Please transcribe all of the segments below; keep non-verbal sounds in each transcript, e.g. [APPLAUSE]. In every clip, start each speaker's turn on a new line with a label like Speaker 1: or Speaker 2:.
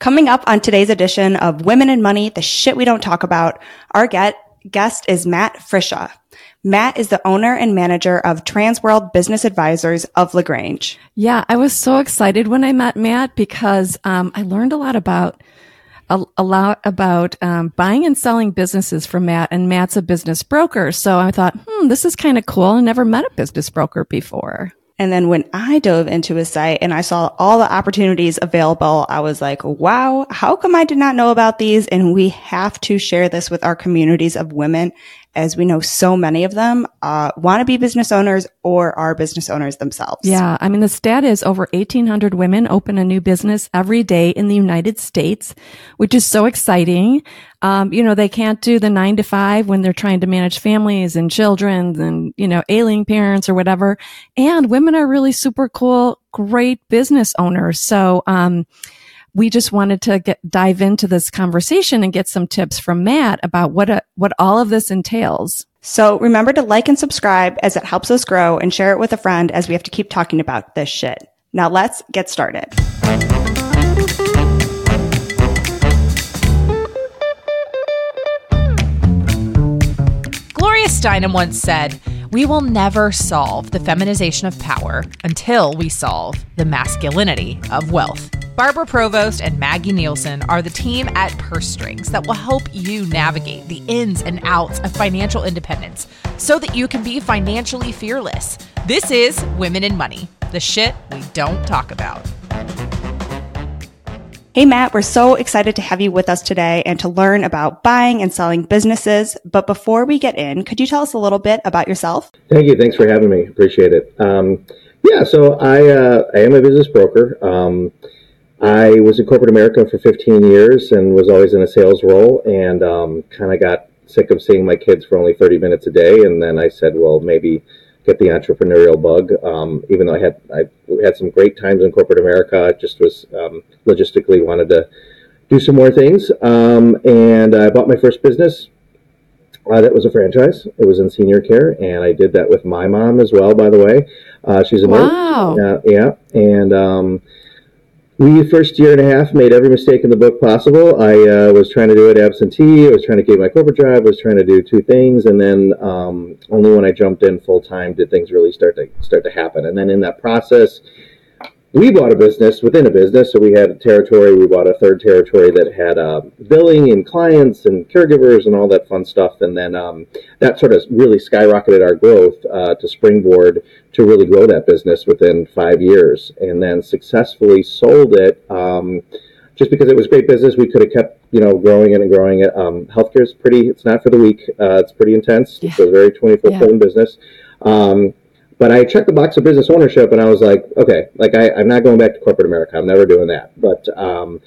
Speaker 1: Coming up on today's edition of Women in Money, the shit we don't talk about, our get, guest is Matt Friscia. Matt is the owner and manager of Transworld Business Advisors of La Grange.
Speaker 2: Yeah, I was so excited when I met Matt because um, I learned a lot about a, a lot about um, buying and selling businesses from Matt, and Matt's a business broker. So I thought, hmm, this is kind of cool. I never met a business broker before.
Speaker 1: And then when I dove into his site and I saw all the opportunities available, I was like, wow, how come I did not know about these? And we have to share this with our communities of women as we know so many of them uh, want to be business owners or are business owners themselves.
Speaker 2: Yeah. I mean, the stat is over 1,800 women open a new business every day in the United States, which is so exciting. Um, you know, they can't do the nine to five when they're trying to manage families and children and, you know, ailing parents or whatever. And women are really super cool, great business owners. So, um, we just wanted to get dive into this conversation and get some tips from Matt about what a, what all of this entails.
Speaker 1: So remember to like and subscribe as it helps us grow and share it with a friend as we have to keep talking about this shit. Now let's get started.
Speaker 3: Gloria Steinem once said, We will never solve the feminization of power until we solve the masculinity of wealth. Barbara Provost and Maggie Nielsen are the team at Purse Strings that will help you navigate the ins and outs of financial independence so that you can be financially fearless. This is Women in Money, the shit we don't talk about.
Speaker 1: Hey, Matt, we're so excited to have you with us today and to learn about buying and selling businesses. But before we get in, could you tell us a little bit about yourself?
Speaker 4: Thank you. Thanks for having me. Appreciate it. Um, yeah, so I, uh, I am a business broker. Um, I was in corporate America for 15 years and was always in a sales role and um, kind of got sick of seeing my kids for only 30 minutes a day. And then I said, well, maybe get the entrepreneurial bug. Um, even though I had I had some great times in corporate America, I just was um, logistically wanted to do some more things. Um, and I bought my first business. Uh, that was a franchise. It was in senior care, and I did that with my mom as well. By the way, uh, she's a
Speaker 2: wow.
Speaker 4: nurse. Uh, yeah, and um, we first year and a half made every mistake in the book possible. I uh, was trying to do it absentee. I was trying to keep my corporate job. I was trying to do two things, and then um, only when I jumped in full time did things really start to start to happen. And then in that process, we bought a business within a business. So we had a territory. We bought a third territory that had uh, billing and clients and caregivers and all that fun stuff. And then um, that sort of really skyrocketed our growth uh, to springboard to really grow that business within five years. And then successfully sold it. Um, just because it was great business, we could have kept, you know, growing it and growing it. Um, healthcare is pretty, it's not for the weak. Uh, it's pretty intense. Yeah. It's a very 24 7 yeah. business. Um, but I checked the box of business ownership and I was like, okay, like I, am not going back to corporate America. I'm never doing that. But um,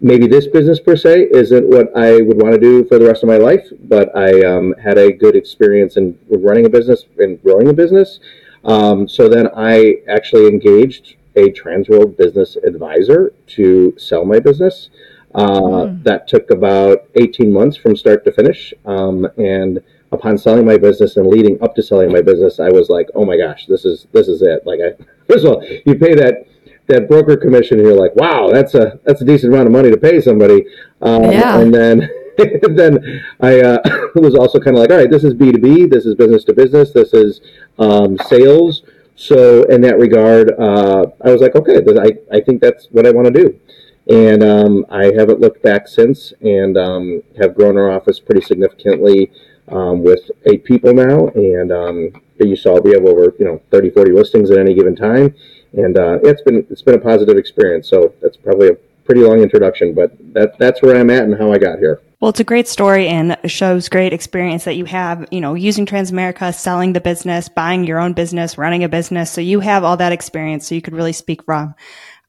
Speaker 4: maybe this business per se isn't what I would want to do for the rest of my life. But I um, had a good experience in running a business and growing a business. Um, so then I actually engaged a Transworld business advisor to sell my business. Uh, mm. That took about 18 months from start to finish. Um, and upon selling my business and leading up to selling my business, I was like, oh my gosh, this is this is it. Like, I, [LAUGHS] first of all, you pay that that broker commission, and you're like, wow, that's a that's a decent amount of money to pay somebody. Um, yeah. And then [LAUGHS] then I uh, [LAUGHS] was also kind of like, all right, this is B two B, this is business to business, this is um, sales. So in that regard, uh, I was like, okay, I I think that's what I want to do. And um, I haven't looked back since, and um, have grown our office pretty significantly um, with eight people now, and um, you saw we have over you know 30, 40 listings at any given time, and uh, it's been it's been a positive experience. So that's probably a pretty long introduction, but that that's where I'm at and how I got here.
Speaker 1: Well, it's a great story and shows great experience that you have, you know, using Transamerica, selling the business, buying your own business, running a business. So you have all that experience. So you could really speak from.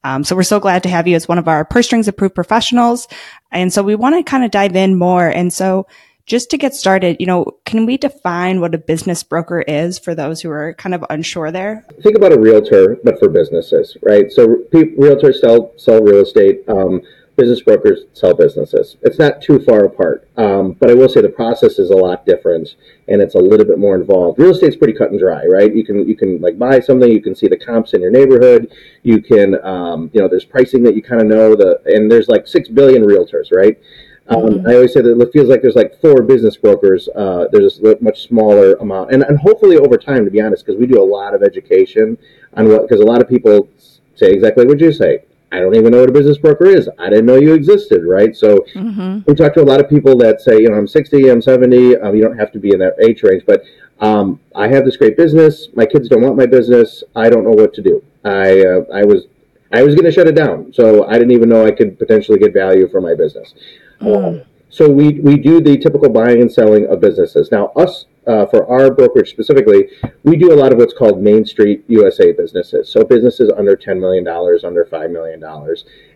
Speaker 1: Um, so we're so glad to have you as one of our purse strings approved professionals. And so we want to kind of dive in more. And so just to get started, you know, can we define what a business broker is for those who are kind of unsure there?
Speaker 4: Think about a realtor, but for businesses, right? So realtors sell sell real estate. Um, business brokers sell businesses. It's not too far apart, um, but I will say the process is a lot different and it's a little bit more involved. Real estate's pretty cut and dry, right? You can you can like buy something, you can see the comps in your neighborhood, you can um, you know there's pricing that you kind of know the and there's like six billion realtors, right? Um, mm-hmm. I always say that it feels like there's like four business brokers. Uh, there's a much smaller amount, and, and hopefully over time, to be honest, because we do a lot of education on what because a lot of people say exactly what you say I don't even know what a business broker is. I didn't know you existed, right? So mm-hmm. we talk to a lot of people that say, you know, I'm 60, I'm 70. Um, you don't have to be in that age range, but um, I have this great business. My kids don't want my business. I don't know what to do. I uh, I was I was going to shut it down, so I didn't even know I could potentially get value for my business. Mm. So we we do the typical buying and selling of businesses. Now, us uh, for our brokerage specifically, we do a lot of what's called Main Street USA businesses. So businesses under $10 million, under $5 million.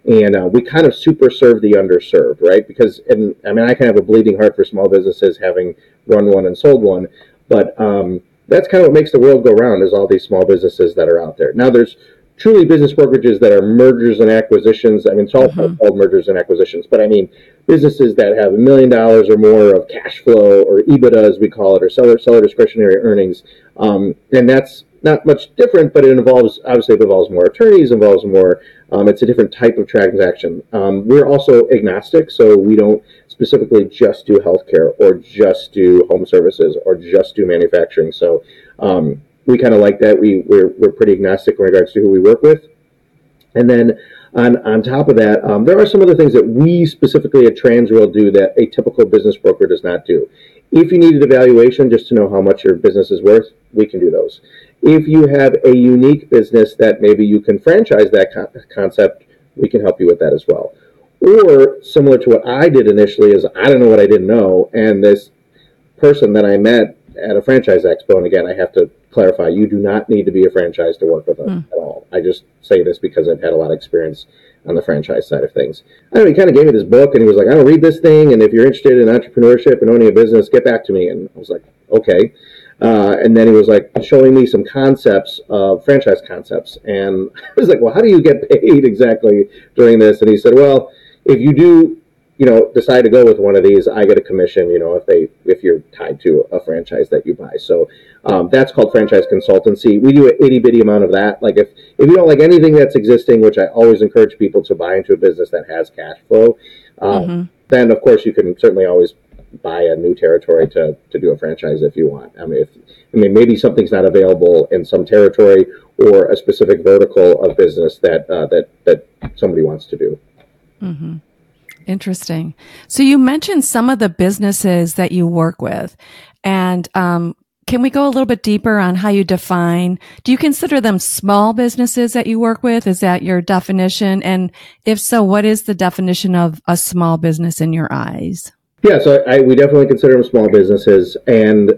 Speaker 4: And uh, we kind of super serve the underserved, right? Because, and, I mean, I kind of have a bleeding heart for small businesses having run one and sold one. But um, that's kind of what makes the world go round is all these small businesses that are out there. Now, there's truly business brokerages that are mergers and acquisitions. I mean, it's all mm-hmm. called mergers and acquisitions, but I mean businesses that have a million dollars or more of cash flow or EBITDA, as we call it, or seller seller discretionary earnings, um, and that's not much different, but it involves obviously it involves more attorneys, involves more. Um, it's a different type of transaction. Um, we're also agnostic, so we don't specifically just do healthcare or just do home services or just do manufacturing. So um, we kind of like that. We we're, we're pretty agnostic in regards to who we work with. And then on, on top of that, um, there are some other things that we specifically at Transworld do that a typical business broker does not do. If you needed a valuation just to know how much your business is worth, we can do those. If you have a unique business that maybe you can franchise that con- concept, we can help you with that as well. Or similar to what I did initially is I don't know what I didn't know, and this person that I met at a franchise expo, and again, I have to clarify, you do not need to be a franchise to work with us mm. at all. I just say this because I've had a lot of experience on the franchise side of things. I know he kind of gave me this book, and he was like, "I don't read this thing, and if you're interested in entrepreneurship and owning a business, get back to me." And I was like, "Okay." Uh, and then he was like showing me some concepts of franchise concepts, and [LAUGHS] I was like, "Well, how do you get paid exactly during this?" And he said, "Well, if you do you know, decide to go with one of these, I get a commission. You know, if they if you're tied to a franchise that you buy. So um, that's called franchise consultancy. We do an itty bitty amount of that. Like if if you don't like anything that's existing, which I always encourage people to buy into a business that has cash flow, um, mm-hmm. then of course you can certainly always buy a new territory to to do a franchise if you want. I mean, if I mean maybe something's not available in some territory or a specific vertical of business that uh, that that somebody wants to do.
Speaker 2: Mm-hmm. Interesting. So you mentioned some of the businesses that you work with, and um, can we go a little bit deeper on how you define? Do you consider them small businesses that you work with? Is that your definition? And if so, what is the definition of a small business in your eyes?
Speaker 4: Yeah, so I, we definitely consider them small businesses, and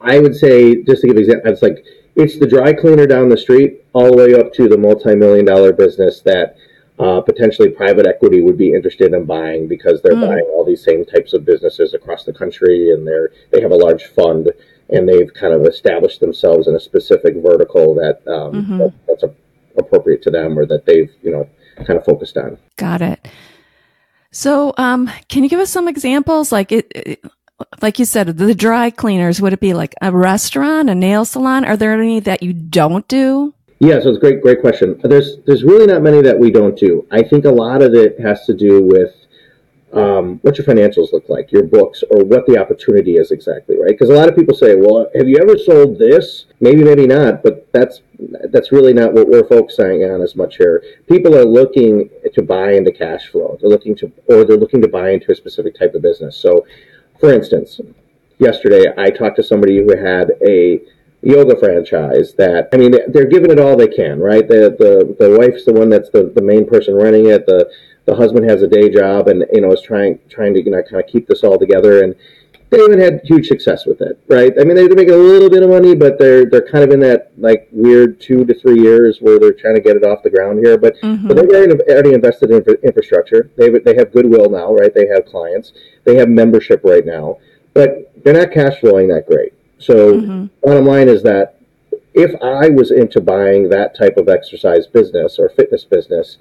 Speaker 4: I would say just to give example, it's like it's the dry cleaner down the street all the way up to the multi-million dollar business that uh, potentially private equity would be interested in buying because they're mm. buying all these same types of businesses across the country and they're they have a large fund and they've kind of established themselves in a specific vertical that, um, mm-hmm. that that's a, appropriate to them or that they've you know kind of focused on.
Speaker 2: Got it. So, um, can you give us some examples? Like it, it, like you said, the dry cleaners. Would it be like a restaurant, a nail salon? Are there any that you don't do?
Speaker 4: Yeah, so it's a great, great question. There's there's really not many that we don't do. I think a lot of it has to do with um, what your financials look like, your books, or what the opportunity is exactly, right? Because a lot of people say, "Well, have you ever sold this?" Maybe, maybe not, but that's that's really not what we're focusing on as much here. People are looking to buy into cash flow. They're looking to, or they're looking to buy into a specific type of business. So, for instance, yesterday I talked to somebody who had a yoga franchise that I mean they're giving it all they can, right? The the the wife's the one that's the, the main person running it. The the husband has a day job and you know is trying trying to you know kind of keep this all together and they haven't had huge success with it, right? I mean they're making a little bit of money, but they're they're kind of in that like weird two to three years where they're trying to get it off the ground here. But mm-hmm. but they've already, already invested in infrastructure. They they have goodwill now, right? They have clients. They have membership right now, but they're not cash flowing that great so, mm-hmm. bottom line is that if I was into buying that type of exercise business or fitness business,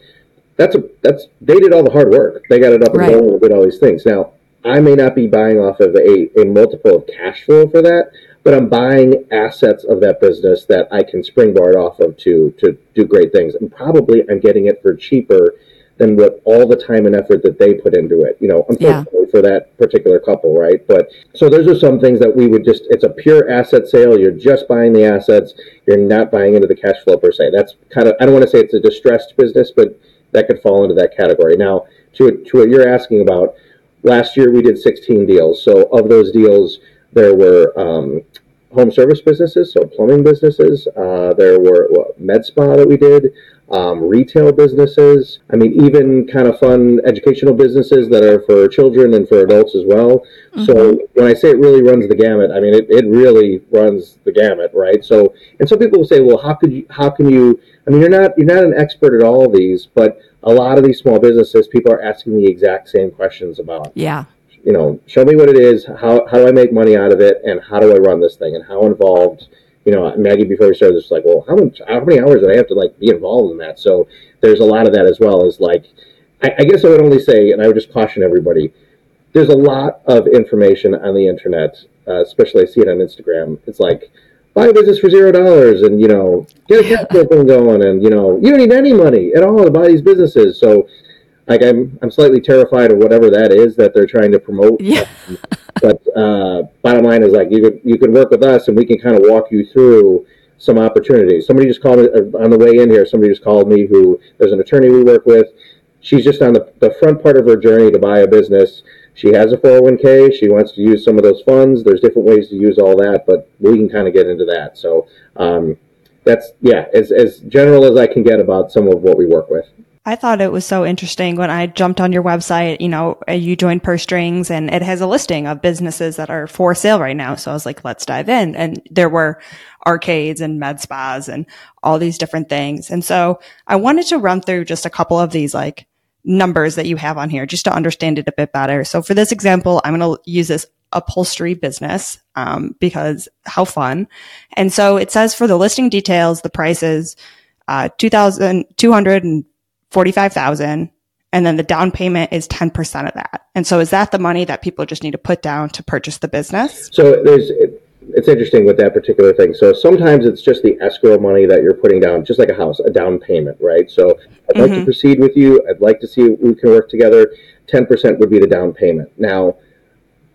Speaker 4: that's a that's they did all the hard work. They got it up and
Speaker 2: Right.
Speaker 4: going and did all these things. Now, I may not be buying off of a, a multiple of cash flow for that, but I'm buying assets of that business that I can springboard off of to to do great things. And probably I'm getting it for cheaper than what all the time and effort that they put into it. You know, unfortunately for that particular couple, right? But so those are some things that we would just it's a pure asset sale. You're just buying the assets. You're not buying into the cash flow per se. That's kind of I don't want to say it's a distressed business, but that could fall into that category. Now, to to what you're asking about, last year we did 16 deals. So of those deals, there were um, home service businesses, so plumbing businesses. Uh, there were what, med spa that we did, um, retail businesses. I mean, even kind of fun educational businesses that are for children and for adults as well. So when I say it really runs the gamut, I mean it, it really runs the gamut, right? So and some people will say, well, how could you? How can you? I mean, you're not you're not an expert at all of these, but a lot of these small businesses, people are asking the exact same questions about
Speaker 2: Yeah.
Speaker 4: You know, show me what it is, how, how do I make money out of it, and how do I run this thing, and how involved, you know, Maggie, before we started, this like, well, how much, how many hours do I have to like be involved in that? So there's a lot of that as well as like, I, I guess I would only say, and I would just caution everybody, there's a lot of information on the internet, uh, especially I see it on Instagram. It's like, buy a business for zero dollars and, you know, get a capital thing going and, you know, you don't need any money at all to buy these businesses. So, like I'm, I'm slightly terrified of whatever that is that they're trying to promote.
Speaker 2: Yeah. [LAUGHS]
Speaker 4: But uh, bottom line is like you could you could work with us and we can kind of walk you through some opportunities. Somebody just called me uh, on the way in here. Somebody just called me who there's an attorney we work with. She's just on the, the front part of her journey to buy a business. She has a 401k. She wants to use some of those funds. There's different ways to use all that, but we can kind of get into that. So um, that's yeah, as as general as I can get about some of what we work with.
Speaker 1: I thought it was so interesting when I jumped on your website. You know, uh, you joined Purse Strings and it has a listing of businesses that are for sale right now. So I was like, let's dive in. And there were arcades and med spas and all these different things. And so I wanted to run through just a couple of these like numbers that you have on here just to understand it a bit better. So for this example, I'm going to use this upholstery business um, because how fun. And so it says for the listing details, the price is uh, 2200 45,000 and then the down payment is 10% of that. And so is that the money that people just need to put down to purchase the business?
Speaker 4: So there's it's interesting with that particular thing. So sometimes it's just the escrow money that you're putting down, just like a house, a down payment, right? So I'd like to mm-hmm. proceed with you. I'd like to see if we can work together. Ten percent would be the down payment. Now,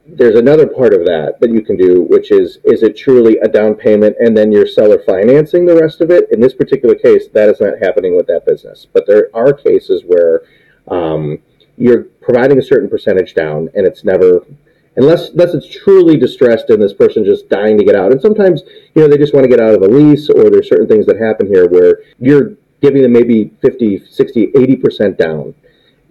Speaker 4: there's another part of that that you can do, which is is it truly a down payment and then you're seller financing the rest of it? In this particular case, that is not happening with that business. But there are cases where um, you're providing a certain percentage down and it's never unless unless it's truly distressed and this person just dying to get out. And sometimes, you know, they just want to get out of the lease or there's certain things that happen here where you're giving them maybe 50, 60, 80% down.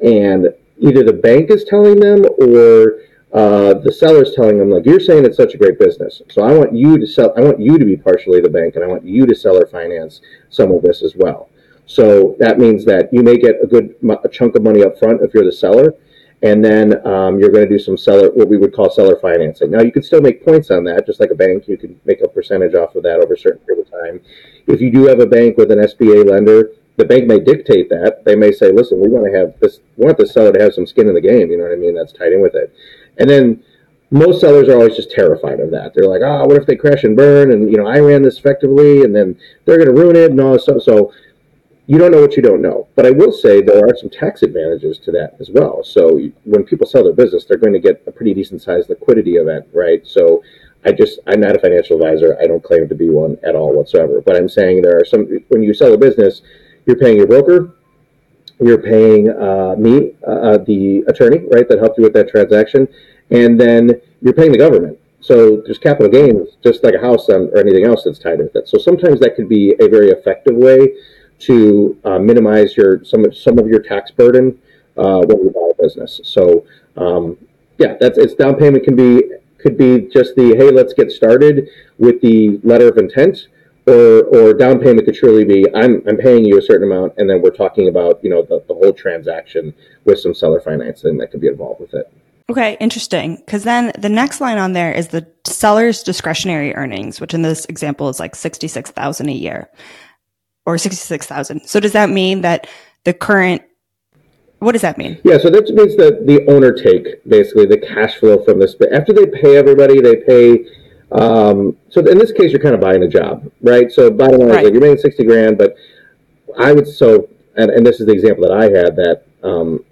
Speaker 4: And either the bank is telling them or uh, the seller's telling them, like, you're saying it's such a great business. So I want you to sell, I want you to be partially the bank and I want you to seller finance some of this as well. So that means that you may get a good a chunk of money up front if you're the seller, and then um, you're going to do some seller, what we would call seller financing. Now you can still make points on that, just like a bank. You can make a percentage off of that over a certain period of time. If you do have a bank with an SBA lender, the bank may dictate that. They may say, "Listen, we want to have this. We want the seller to have some skin in the game." You know what I mean? That's tied in with it. And then most sellers are always just terrified of that. They're like, "Oh, what if they crash and burn?" And you know, I ran this effectively, and then they're going to ruin it and all this stuff. So you don't know what you don't know. But I will say there are some tax advantages to that as well. So when people sell their business, they're going to get a pretty decent sized liquidity event, right? So I just I'm not a financial advisor. I don't claim to be one at all whatsoever. But I'm saying there are some when you sell a business, you're paying your broker, you're paying uh, me, uh, the attorney, right, that helped you with that transaction, and then you're paying the government. So there's capital gains, just like a house or anything else that's tied with it. So sometimes that could be a very effective way to uh, minimize your some some of your tax burden uh, when you buy a business. So um, yeah, that's its down payment can be could be just the hey, let's get started with the letter of intent, or or down payment could truly be I'm I'm paying you a certain amount, and then we're talking about you know the, the whole transaction with some seller financing that could be involved with it.
Speaker 1: Okay, interesting. Because then the next line on there is the seller's discretionary earnings, which in this example is like sixty-six thousand a year, or sixty-six thousand. So does that mean that the current What does that mean?
Speaker 4: Yeah, so that means that the owner take basically the cash flow from this. But after they pay everybody, they pay. Um, so in this case, you're kind of buying a job, right? So bottom line, right. like you're making sixty grand, but I would so, and, and this is the example that I had that um,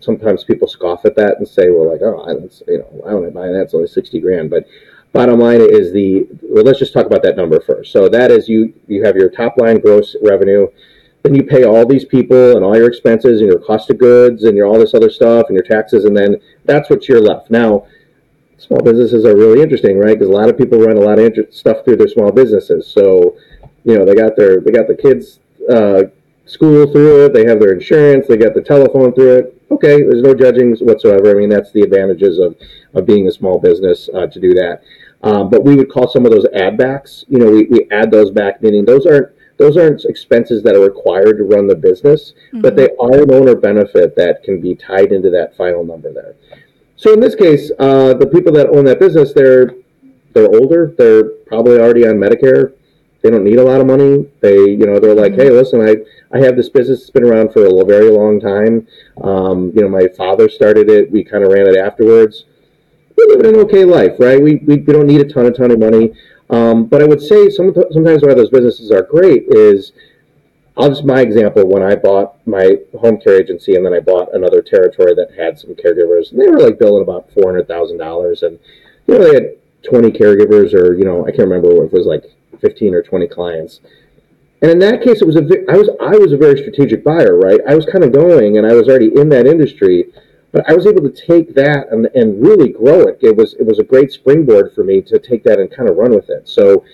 Speaker 4: sometimes people scoff at that and say, well, like, oh, I, you know, I would I buy that? It's only sixty grand, but bottom line is the well, let's just talk about that number first. So that is you you have your top line gross revenue then you pay all these people and all your expenses and your cost of goods and your all this other stuff and your taxes, and then that's what you're left. Now, small businesses are really interesting, right? Because a lot of people run a lot of inter- stuff through their small businesses. So, you know, they got their they got the kids' uh, school through it, they have their insurance, they got the telephone through it. Okay, there's no judging whatsoever. I mean, that's the advantages of of being a small business uh, to do that. Um, but we would call some of those add backs. You know, we, we add those back, meaning those aren't those aren't expenses that are required to run the business, mm-hmm. but they are an owner benefit that can be tied into that final number there. So in this case, uh, the people that own that business, they're they're older. They're probably already on Medicare. They don't need a lot of money. They, you know, they're like, mm-hmm. hey, listen, I, I have this business. It's been around for a very long time. Um, you know, my father started it. We kind of ran it afterwards. We live an okay life, right? We, we, we don't need a ton, a ton of money. Um, but I would say some, sometimes why those businesses are great is, I'll just my example when I bought my home care agency and then I bought another territory that had some caregivers and they were like billing about four hundred thousand dollars and you know they had twenty caregivers or you know I can't remember if it was like fifteen or twenty clients. And in that case, it was a I was I was a very strategic buyer, right? I was kind of going, and I was already in that industry, but I was able to take that and, and really grow it. It was it was a great springboard for me to take that and kind of run with it. So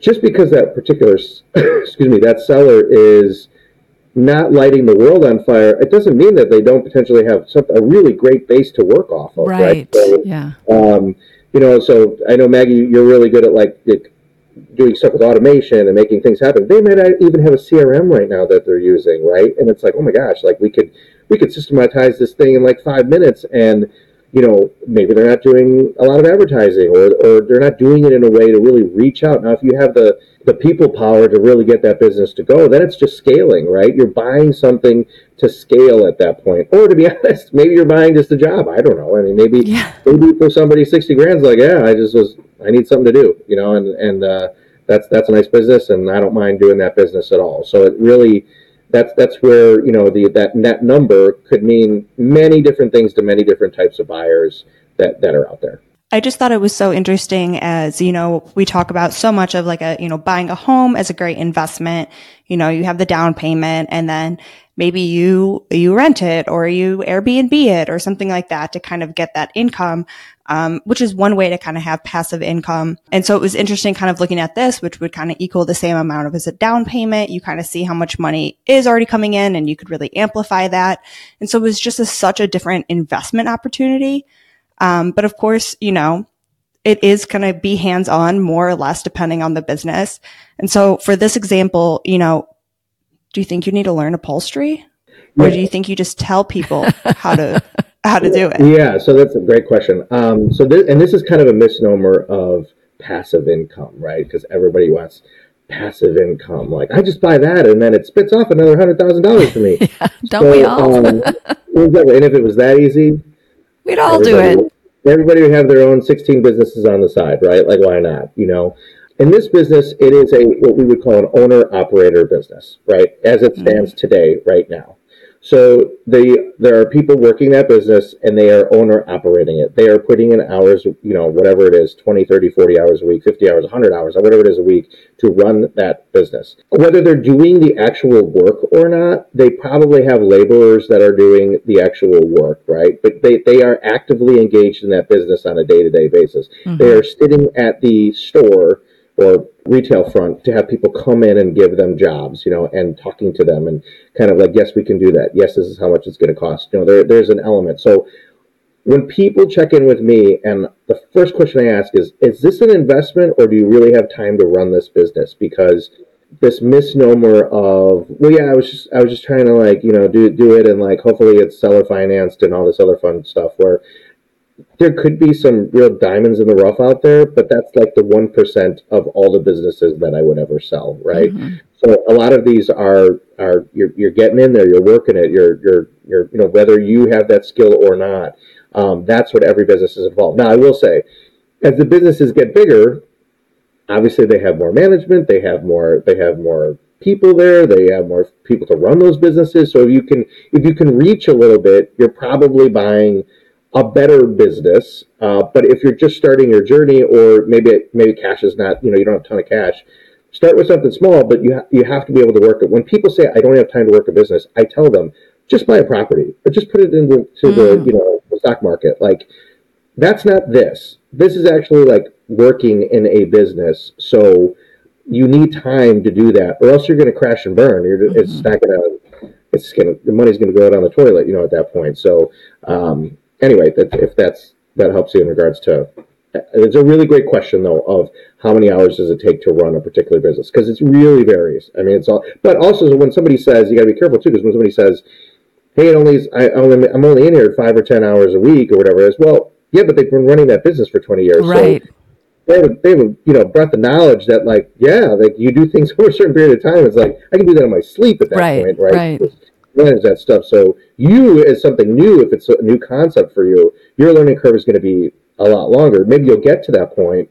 Speaker 4: just because that particular [COUGHS] excuse me that seller is not lighting the world on fire, it doesn't mean that they don't potentially have some, a really great base to work off of.
Speaker 2: Right. right? So, yeah.
Speaker 4: Um, you know, so I know Maggie, you're really good at like doing stuff with automation and making things happen. They might even have a CRM right now that they're using, right? And it's like, oh my gosh, like we could we could systematize this thing in like five minutes and you know maybe they're not doing a lot of advertising or, or they're not doing it in a way to really reach out. Now if you have the the people power to really get that business to go then it's just scaling right? You're buying something to scale at that point. Or to be [LAUGHS] honest maybe you're buying just a job. I don't know. I mean maybe yeah. maybe for somebody 60 grand's like yeah i just was i need something to do you know and and uh, that's that's a nice business and i don't mind doing that business at all. So it really that's that's where you know the that net number could mean many different things to many different types of buyers that that are out there.
Speaker 1: I just thought it was so interesting as, you know, we talk about so much of like a, you know, buying a home as a great investment. You know, you have the down payment and then maybe you, you rent it or you Airbnb it or something like that to kind of get that income um, which is one way to kind of have passive income. And so it was interesting kind of looking at this, which would kind of equal the same amount of as a down payment. You kind of see how much money is already coming in and you could really amplify that. And so it was just a, such a different investment opportunity. Um, but of course, you know, it is going to be hands on more or less depending on the business. And so for this example, you know, do you think you need to learn upholstery? Or do you think you just tell people how to how to do it?
Speaker 4: Yeah, so that's a great question. Um, so this, and this is kind of a misnomer of passive income, right? Because everybody wants passive income. Like I just buy that, and then it spits off another hundred thousand dollars for me. [LAUGHS]
Speaker 2: yeah, don't so, we all? um,
Speaker 4: and if it was that easy,
Speaker 2: we'd all do it.
Speaker 4: Everybody would have their own sixteen businesses on the side, right? Like why not? You know. In this business, it is a what we would call an owner operator business, right? As it mm-hmm. stands today, right now. So they, there are people working that business and they are owner operating it. They are putting in hours, you know, whatever it is, 20, 30, 40 hours a week, 50 hours, 100 hours, whatever it is a week to run that business. Whether they're doing the actual work or not, they probably have laborers that are doing the actual work, right? But they, they are actively engaged in that business on a day to day basis. Mm-hmm. They are sitting at the store or retail front to have people come in and give them jobs, you know, and talking to them and kind of like, yes, we can do that. Yes, this is how much it's going to cost. You know, there, there's an element. So when people check in with me and the first question I ask is, is this an investment or do you really have time to run this business? Because this misnomer of, well, yeah, I was just, I was just trying to like, you know, do, do it and like, hopefully it's seller financed and all this other fun stuff where there could be some real diamonds in the rough out there, but that's like the one percent of all the businesses that I would ever sell, right? Mm-hmm. So a lot of these are are you're, you're getting in there, you're working it, you're you're you're you know whether you have that skill or not. Um, that's what every business is involved. Now I will say, as the businesses get bigger, obviously they have more management, they have more they have more people there, they have more people to run those businesses. So if you can if you can reach a little bit, you're probably buying a better business. Uh, but if you're just starting your journey, or maybe maybe cash is not, you know, you don't have a ton of cash, start with something small. But you ha- you have to be able to work it. When people say I don't have time to work a business, I tell them just buy a property or just put it into mm. the you know the stock market. Like that's not this. This is actually like working in a business. So you need time to do that, or else you're going to crash and burn. You're, mm-hmm. It's not going to. It's going to. The money's going to go down the toilet. You know, at that point. So. Um, anyway, that, if that's that helps you in regards to it's a really great question though of how many hours does it take to run a particular business because it really varies. I mean, it's all, but also when somebody says you got to be careful too because when somebody says, "Hey, it only I only I'm only in here five or ten hours a week or whatever," as well, yeah, but they've been running that business for twenty years,
Speaker 2: right? So
Speaker 4: they have, a, they have a you know breadth of knowledge that like yeah, like you do things [LAUGHS] for a certain period of time. It's like I can do that in my sleep at that
Speaker 2: right,
Speaker 4: point, right?
Speaker 2: Right
Speaker 4: manage that stuff. So you, as something new, if it's a new concept for you, your learning curve is going to be a lot longer. Maybe you'll get to that point,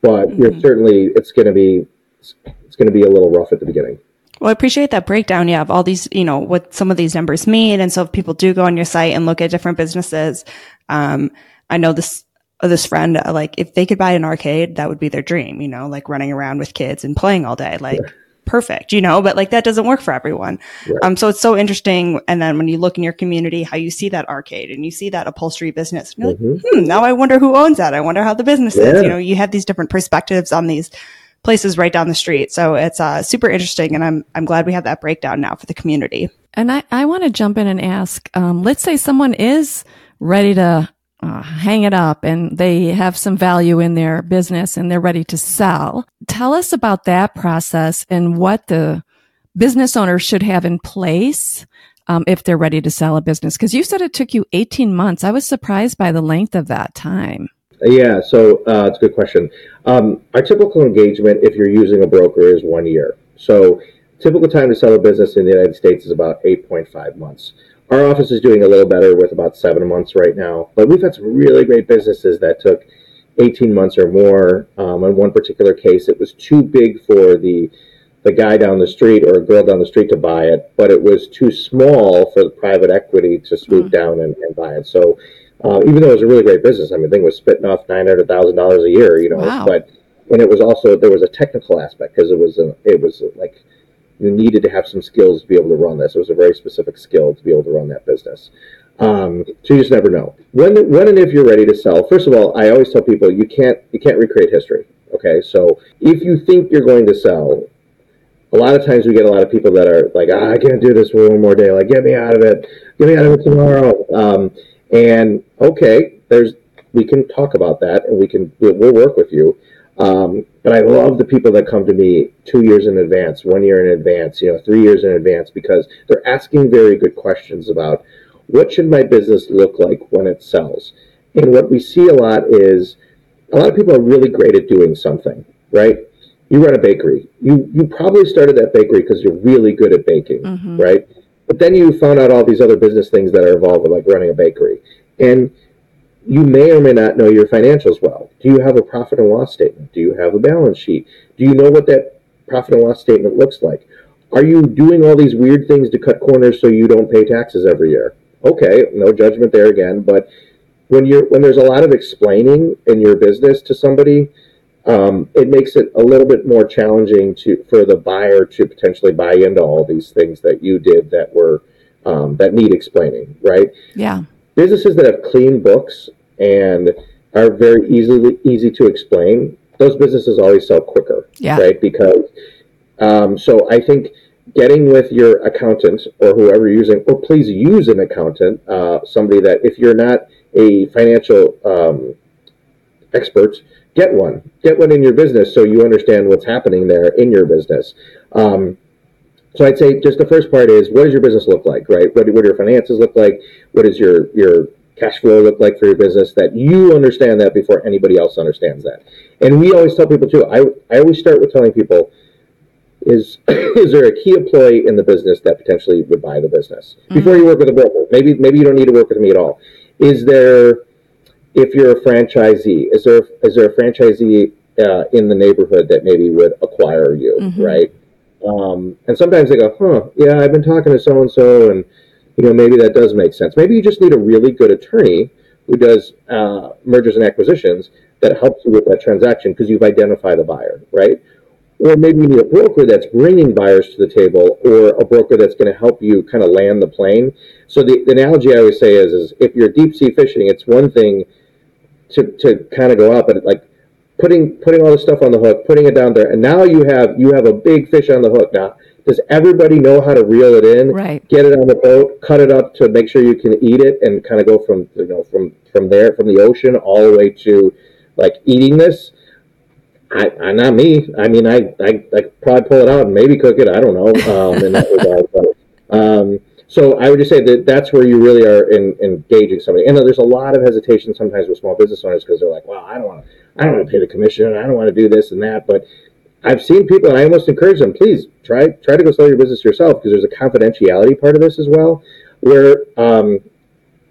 Speaker 4: but mm-hmm. you're certainly it's going to be it's going to be a little rough at the beginning.
Speaker 1: Well, I appreciate that breakdown. You have all these, you know, what some of these numbers mean. And so if people do go on your site and look at different businesses, um, I know this, this friend, like if they could buy an arcade, that would be their dream, you know, like running around with kids and playing all day. Like, perfect, you know, but like that doesn't work for everyone. Right. Um, so it's so interesting. And then when you look in your community, how you see that arcade and you see that upholstery business, you're mm-hmm. like, hmm, now I wonder who owns that. I wonder how the business yeah. is. You know, you have these different perspectives on these places right down the street. So it's uh, super interesting. And I'm, I'm glad we have that breakdown now for the community.
Speaker 2: And I, I want to jump in and ask, um, let's say someone is ready to uh, hang it up and they have some value in their business and they're ready to sell. Tell us about that process and what the business owner should have in place um, if they're ready to sell a business. Because you said it took you 18 months. I was surprised by the length of that time.
Speaker 4: Yeah, so uh, it's a good question. Um, our typical engagement, if you're using a broker, is one year. So typical time to sell a business in the United States is about 8.5 months. Our office is doing a little better with about seven months right now, but we've had some really great businesses that took 18 months or more. Um, in one particular case, it was too big for the the guy down the street or a girl down the street to buy it, but it was too small for the private equity to swoop mm-hmm. down and, and, buy it. So uh, even though it was a really great business, I mean, the thing was spitting off nine hundred thousand dollars a year, you know. Wow. But and it was also there was a technical aspect because it was a, it was like you needed to have some skills to be able to run this. It was a very specific skill to be able to run that business. Um, so you just never know. When, when and if you're ready to sell, first of all, I always tell people you can't you can't recreate history. Okay, so if you think you're going to sell, a lot of times we get a lot of people that are like, ah, I can't do this for one more day. Like, get me out of it. Get me out of it tomorrow. Um, and okay, there's we can talk about that, and we can we'll work with you. Um, but I love the people that come to me two years in advance, one year in advance, you know, three years in advance, because they're asking very good questions about what should my business look like when it sells. And what we see a lot is a lot of people are really great at doing something, right? You run a bakery. You you probably started that bakery because you're really good at baking, mm-hmm. right? But then you found out all these other business things that are involved with like running a bakery. And you may or may not know your financials well. Do you have a profit and loss statement? Do you have a balance sheet? Do you know what that profit and loss statement looks like? Are you doing all these weird things to cut corners so you don't pay taxes every year? Okay, no judgment there again, but when you're when there's a lot of explaining in your business to somebody, um, it makes it a little bit more challenging to for the buyer to potentially buy into all these things that you did that were um, that need explaining, right?
Speaker 2: Yeah
Speaker 4: businesses that have clean books and are very easily easy to explain, those businesses always sell quicker,
Speaker 2: yeah.
Speaker 4: right? Because um, so I think getting with your accountant or whoever you're using, or please use an accountant, uh, somebody that if you're not a financial um, expert, get one. Get one in your business so you understand what's happening there in your business. Um, so I'd say just the first part is what does your business look like, right? What, what do your finances look like? What is your your cash flow look like for your business that you understand that before anybody else understands that. And we always tell people too. I I always start with telling people is [COUGHS] is there a key employee in the business that potentially would buy the business mm-hmm. before you work with a broker? Maybe maybe you don't need to work with me at all. Is there if you're a franchisee, is there is there a franchisee uh, in the neighborhood that maybe would acquire you, mm-hmm. right? Um, and sometimes they go, huh, yeah, I've been talking to so and so, and you know maybe that does make sense. Maybe you just need a really good attorney who does uh, mergers and acquisitions that helps you with that transaction because you've identified a buyer, right? Or maybe you need a broker that's bringing buyers to the table, or a broker that's going to help you kind of land the plane. So the, the analogy I always say is, is if you're deep sea fishing, it's one thing to, to kind of go out, but like putting putting all the stuff on the hook, putting it down there, and now you have you have a big fish on the hook. Now, does everybody know how to reel it in?
Speaker 2: Right.
Speaker 4: Get it on the boat, cut it up to make sure you can eat it, and kind of go from you know from from there from the ocean all the way to like eating this. I, I not me. I mean, I, I I probably pull it out and maybe cook it. I don't know. Um, in that regard, but um, so I would just say that that's where you really are in, engaging somebody. And there's a lot of hesitation sometimes with small business owners because they're like, "Well, I don't want to, I don't want to pay the commission, I don't want to do this and that." But I've seen people, and I almost encourage them, please try try to go sell your business yourself because there's a confidentiality part of this as well, where um,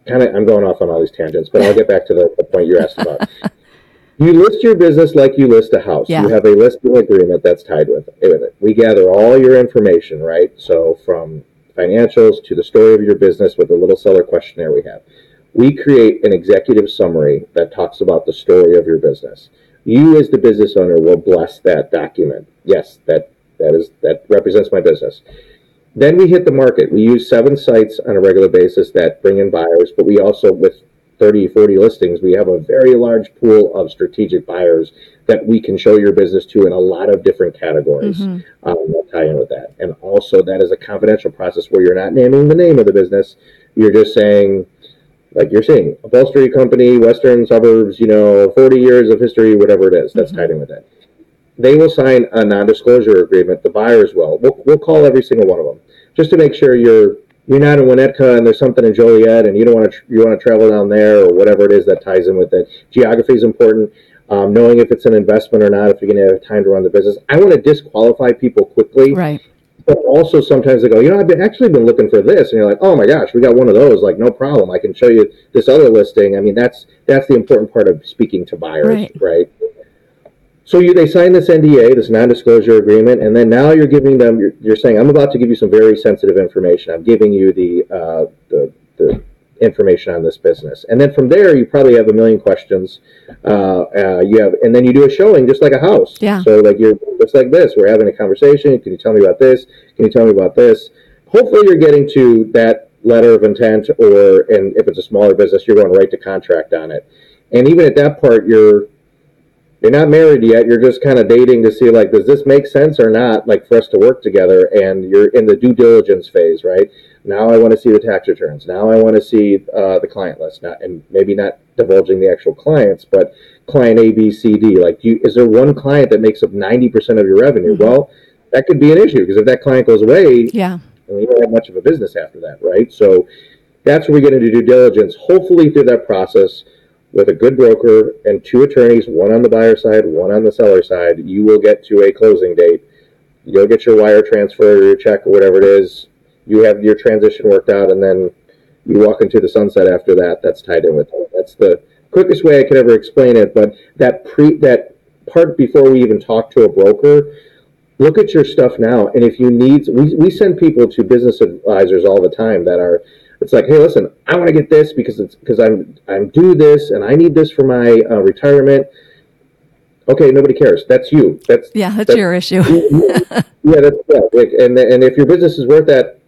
Speaker 4: kind of I'm going off on all these tangents, but I'll get back to the, the point you're asked about. [LAUGHS] you list your business like you list a house. Yeah. You have a listing agreement that's tied with it. We gather all your information, right? So from financials to the story of your business with the little seller questionnaire we have. We create an executive summary that talks about the story of your business. You as the business owner will bless that document. Yes, that that is that represents my business. Then we hit the market. We use seven sites on a regular basis that bring in buyers, but we also with 30, 40 listings, we have a very large pool of strategic buyers that we can show your business to in a lot of different categories. Mm-hmm. Um, will tie in with that. And also, that is a confidential process where you're not naming the name of the business. You're just saying, like you're saying, upholstery company, Western suburbs, you know, 40 years of history, whatever it is. That's mm-hmm. tied in with it. They will sign a non-disclosure agreement. The buyers will. We'll, we'll call every single one of them just to make sure you're you're not in Winnetka and there's something in Joliet and you don't want to you want to travel down there or whatever it is that ties in with it. Geography is important um, knowing if it's an investment or not, if you're going to have time to run the business. I want to disqualify people quickly.
Speaker 2: Right.
Speaker 4: But also sometimes they go, you know, I've been, actually been looking for this, and you're like, oh my gosh, we got one of those. Like, no problem. I can show you this other listing. I mean, that's that's the important part of speaking to buyers, right? right? So you, they sign this NDA, this non-disclosure agreement, and then now you're giving them. You're, you're saying, I'm about to give you some very sensitive information. I'm giving you the uh, the the information on this business. And then from there, you probably have a million questions. Uh, uh, you have, and then you do a showing just like a house.
Speaker 2: Yeah.
Speaker 4: So like you're just like this. We're having a conversation. Can you tell me about this? Can you tell me about this? Hopefully, you're getting to that letter of intent, or and if it's a smaller business, you're going right to contract on it. And even at that part, you're you're not married yet. You're just kind of dating to see like, does this make sense or not? Like for us to work together, and you're in the due diligence phase, right? Now I want to see the tax returns. Now I want to see uh, the client list. Not, and maybe not divulging the actual clients, but client A, B, C, D. Like, you, is there one client that makes up 90% of your revenue? Mm-hmm. Well, that could be an issue because if that client goes away,
Speaker 2: yeah,
Speaker 4: you don't have much of a business after that, right? So that's where we get into due diligence. Hopefully, through that process, with a good broker and two attorneys, one on the buyer side, one on the seller side, you will get to a closing date. You'll get your wire transfer or your check or whatever it is you have your transition worked out, and then you walk into the sunset after that. That's tied in with it. That's the quickest way I could ever explain it. But that pre that part before we even talk to a broker, look at your stuff now. And if you need, we, we send people to business advisors all the time that are. It's like, hey, listen, I want to get this because it's because I'm I'm due this and I need this for my uh, retirement. Okay, nobody cares. That's you. That's
Speaker 2: yeah, that's, that's your issue. [LAUGHS]
Speaker 4: yeah, that's yeah. And and if your business is worth that,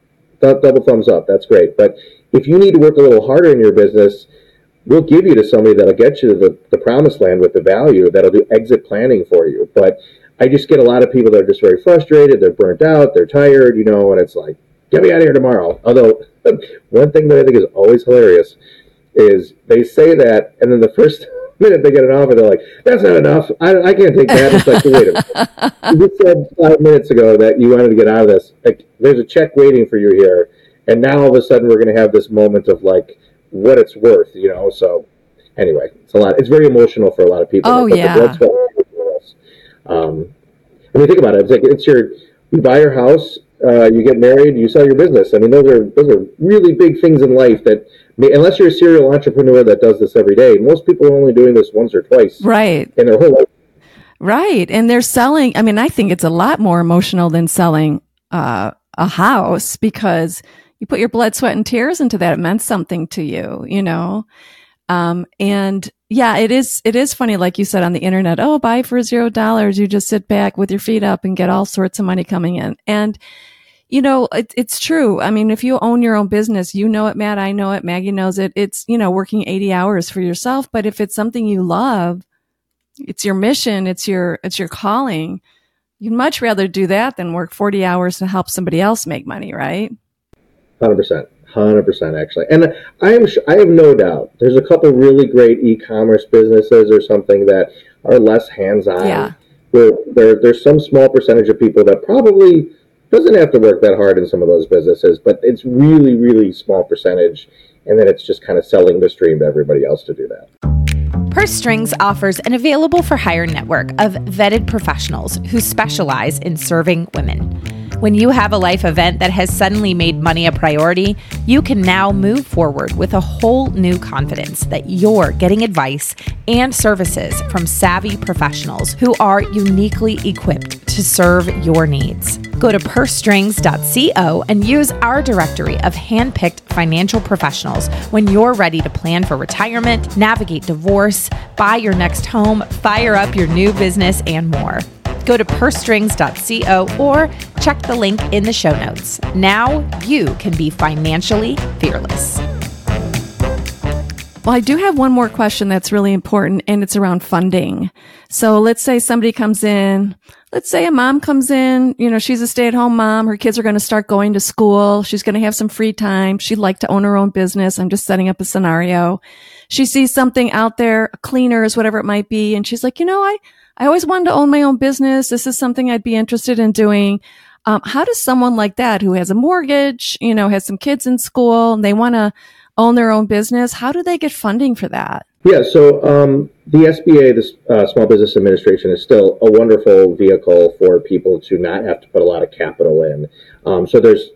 Speaker 4: double thumbs up. That's great. But if you need to work a little harder in your business, we'll give you to somebody that'll get you to the, the promised land with the value that'll do exit planning for you. But I just get a lot of people that are just very frustrated. They're burnt out. They're tired, you know, and it's like, get me out of here tomorrow. Although, [LAUGHS] one thing that I think is always hilarious is they say that, and then the first minute they get an offer, they're like, "That's not enough. I, I can't take that." It's like, wait a minute. [LAUGHS] You said five minutes ago that you wanted to get out of this. Like, there's a check waiting for you here, and now all of a sudden we're going to have this moment of like what it's worth, you know. So anyway, it's a lot. It's very emotional for a lot of people.
Speaker 2: Oh yeah.
Speaker 4: Um, I mean, think about it. It's like it's your you buy your house, uh, you get married, you sell your business. I mean, those are those are really big things in life that may, unless you're a serial entrepreneur that does this every day, most people are only doing this once or twice,
Speaker 2: right,
Speaker 4: in their whole life.
Speaker 2: Right, and they're selling. I mean, I think it's a lot more emotional than selling uh, a house because you put your blood, sweat, and tears into that. It meant something to you, you know. Um, and yeah, it is, it is funny, like you said on the internet, oh, buy for zero dollars. You just sit back with your feet up and get all sorts of money coming in. And, you know, it, it's true. I mean, if you own your own business, you know it, Matt. I know it. Maggie knows it. It's, you know, working 80 hours for yourself. But if it's something you love, it's your mission, it's your, it's your calling. You'd much rather do that than work 40 hours to help somebody else make money, right?
Speaker 4: 100%. Hundred percent, actually, and I am I have no doubt there's a couple really great e-commerce businesses or something that are less hands-on.
Speaker 2: Yeah.
Speaker 4: Where there, there's some small percentage of people that probably doesn't have to work that hard in some of those businesses, but it's really, really small percentage, and then it's just kind of selling the stream to everybody else to do that.
Speaker 3: Purse Strings offers an available for hire network of vetted professionals who specialize in serving women. When you have a life event that has suddenly made money a priority, you can now move forward with a whole new confidence that you're getting advice and services from savvy professionals who are uniquely equipped to serve your needs. Go to pursestrings.co and use our directory of handpicked financial professionals when you're ready to plan for retirement, navigate divorce, buy your next home, fire up your new business, and more. Go to pursestrings.co or check the link in the show notes. Now you can be financially fearless.
Speaker 2: Well, I do have one more question that's really important, and it's around funding. So let's say somebody comes in. Let's say a mom comes in, you know, she's a stay at home mom. Her kids are going to start going to school. She's going to have some free time. She'd like to own her own business. I'm just setting up a scenario. She sees something out there, cleaners, whatever it might be. And she's like, you know, I, I always wanted to own my own business. This is something I'd be interested in doing. Um, how does someone like that who has a mortgage, you know, has some kids in school and they want to own their own business, how do they get funding for that?
Speaker 4: Yeah, so um, the SBA, the uh, Small Business Administration, is still a wonderful vehicle for people to not have to put a lot of capital in. Um, so there's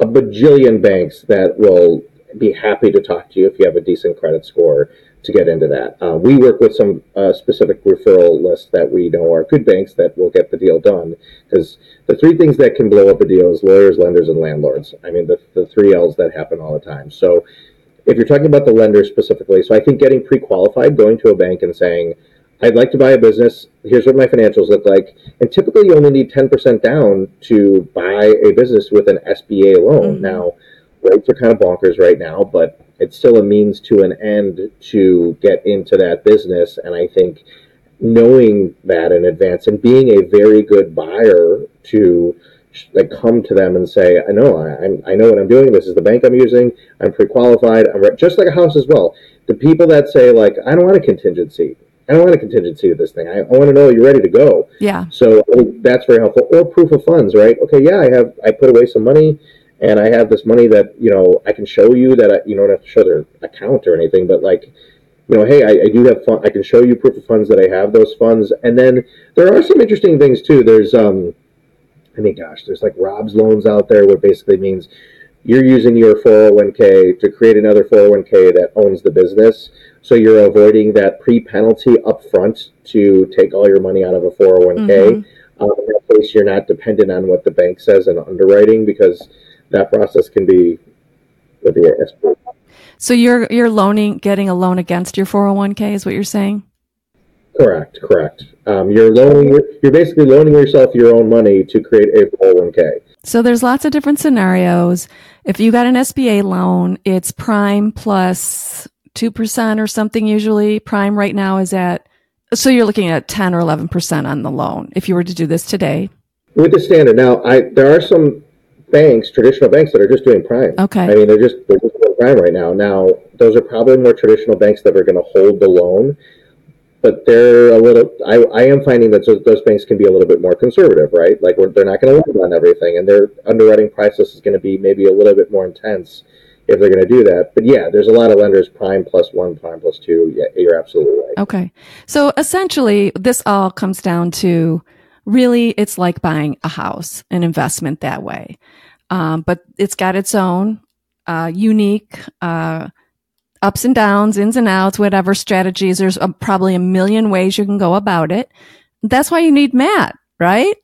Speaker 4: a bajillion banks that will be happy to talk to you if you have a decent credit score to get into that. Uh, we work with some uh, specific referral lists that we know are good banks that will get the deal done. Because the three things that can blow up a deal is lawyers, lenders, and landlords. I mean, the, the three L's that happen all the time. So if you're talking about the lender specifically, so I think getting pre-qualified, going to a bank and saying, I'd like to buy a business. Here's what my financials look like. And typically you only need 10% down to buy a business with an SBA loan. Mm-hmm. Now, rates are kind of bonkers right now, but it's still a means to an end to get into that business. And I think knowing that in advance and being a very good buyer to like come to them and say, I know, I, I know what I'm doing. This is the bank I'm using. I'm pre-qualified. I'm re-. just like a house as well. The people that say like, I don't want a contingency. I don't want a contingency of this thing. I, I want to know you're ready to go.
Speaker 2: Yeah.
Speaker 4: So that's very helpful. Or proof of funds, right? Okay, yeah, I have I put away some money and I have this money that you know I can show you that I, you don't have to show their account or anything, but like you know, hey, I, I do have fun. I can show you proof of funds that I have those funds, and then there are some interesting things too. There's um, I mean, gosh, there's like ROBS loans out there, what basically means you're using your 401k to create another 401k that owns the business. So you're avoiding that pre penalty up front to take all your money out of a 401k. Mm-hmm. Um, in that case, you're not dependent on what the bank says in underwriting because that process can be with the SBA.
Speaker 2: So you're you're loaning, getting a loan against your 401k is what you're saying?
Speaker 4: Correct, correct. Um, you're loaning, you're basically loaning yourself your own money to create a 401k.
Speaker 2: So there's lots of different scenarios. If you got an SBA loan, it's prime plus 2% or something usually. Prime right now is at, so you're looking at 10 or 11% on the loan if you were to do this today.
Speaker 4: With the standard. Now, I, there are some banks, traditional banks, that are just doing prime.
Speaker 2: Okay. I
Speaker 4: mean, they're just they're just doing prime right now. Now, those are probably more traditional banks that are going to hold the loan, but they're a little. I, I am finding that those, those banks can be a little bit more conservative, right? Like they're not going to lend on everything, and their underwriting process is going to be maybe a little bit more intense if they're going to do that. But yeah, there's a lot of lenders, prime plus one, prime plus two. Yeah, you're absolutely right.
Speaker 2: Okay. So essentially, this all comes down to really, it's like buying a house, an investment that way. Um, but it's got its own uh, unique uh, ups and downs, ins and outs, whatever strategies. There's a, probably a million ways you can go about it. That's why you need Matt, right?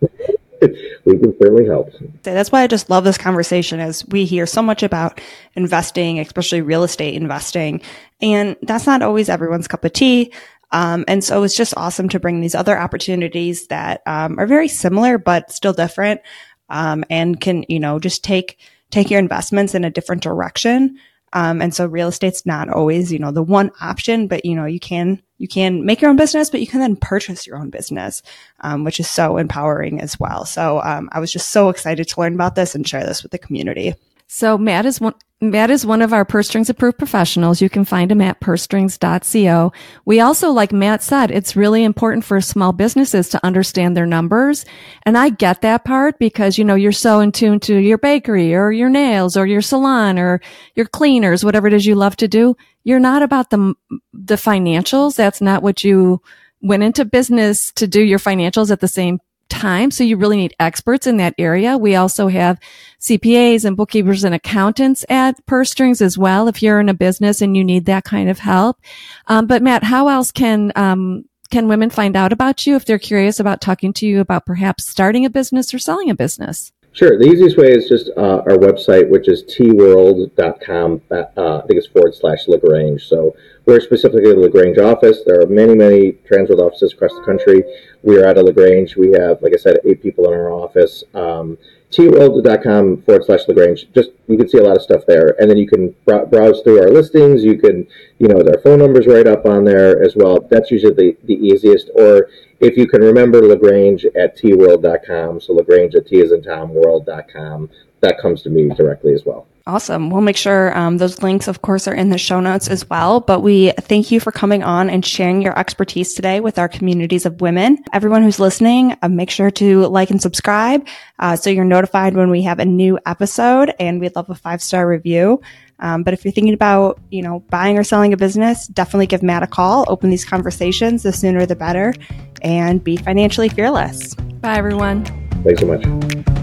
Speaker 2: [LAUGHS]
Speaker 4: we can certainly help.
Speaker 1: That's why I just love this conversation as we hear so much about investing, especially real estate investing. And that's not always everyone's cup of tea. Um, and so it's just awesome to bring these other opportunities that um, are very similar but still different, um, and can you know just take take your investments in a different direction. Um, and so real estate's not always, you know, the one option, but you know, you can, you can make your own business, but you can then purchase your own business, um, which is so empowering as well. So, um, I was just so excited to learn about this and share this with the community.
Speaker 2: So Matt is one, Matt is one of our purse strings approved professionals. You can find him at pursestrings.co. We also, like Matt said, it's really important for small businesses to understand their numbers. And I get that part because, you know, you're so in tune to your bakery or your nails or your salon or your cleaners, whatever it is you love to do. You're not about the, the financials. That's not what you went into business to do your financials at the same time. So you really need experts in that area. We also have CPAs and bookkeepers and accountants at purse strings as well. If you're in a business and you need that kind of help. Um, but Matt, how else can, um, can women find out about you if they're curious about talking to you about perhaps starting a business or selling a business?
Speaker 4: Sure. The easiest way is just uh, our website, which is tworld.com. Uh, I think it's forward slash LaGrange. So we're specifically the La Grange office. There are many, many Transworld offices across the country. We are at a La Grange. We have, like I said, eight people in our office. Um, tworld.com forward slash LaGrange. Just, you can see a lot of stuff there. And then you can browse through our listings. You can, you know, their phone numbers right up on there as well. That's usually the, the easiest. Or if you can remember LaGrange at tworld.com. So LaGrange at T is in Tom world.com. That comes to me directly as well.
Speaker 1: Awesome. We'll make sure um, those links, of course, are in the show notes as well. But we thank you for coming on and sharing your expertise today with our communities of women. Everyone who's listening, uh, make sure to like and subscribe uh, so you're notified when we have a new episode. And we'd love a five star review. Um, but if you're thinking about, you know, buying or selling a business, definitely give Matt a call. Open these conversations. The sooner the better, and be financially fearless.
Speaker 2: Bye, everyone.
Speaker 4: Thanks so much.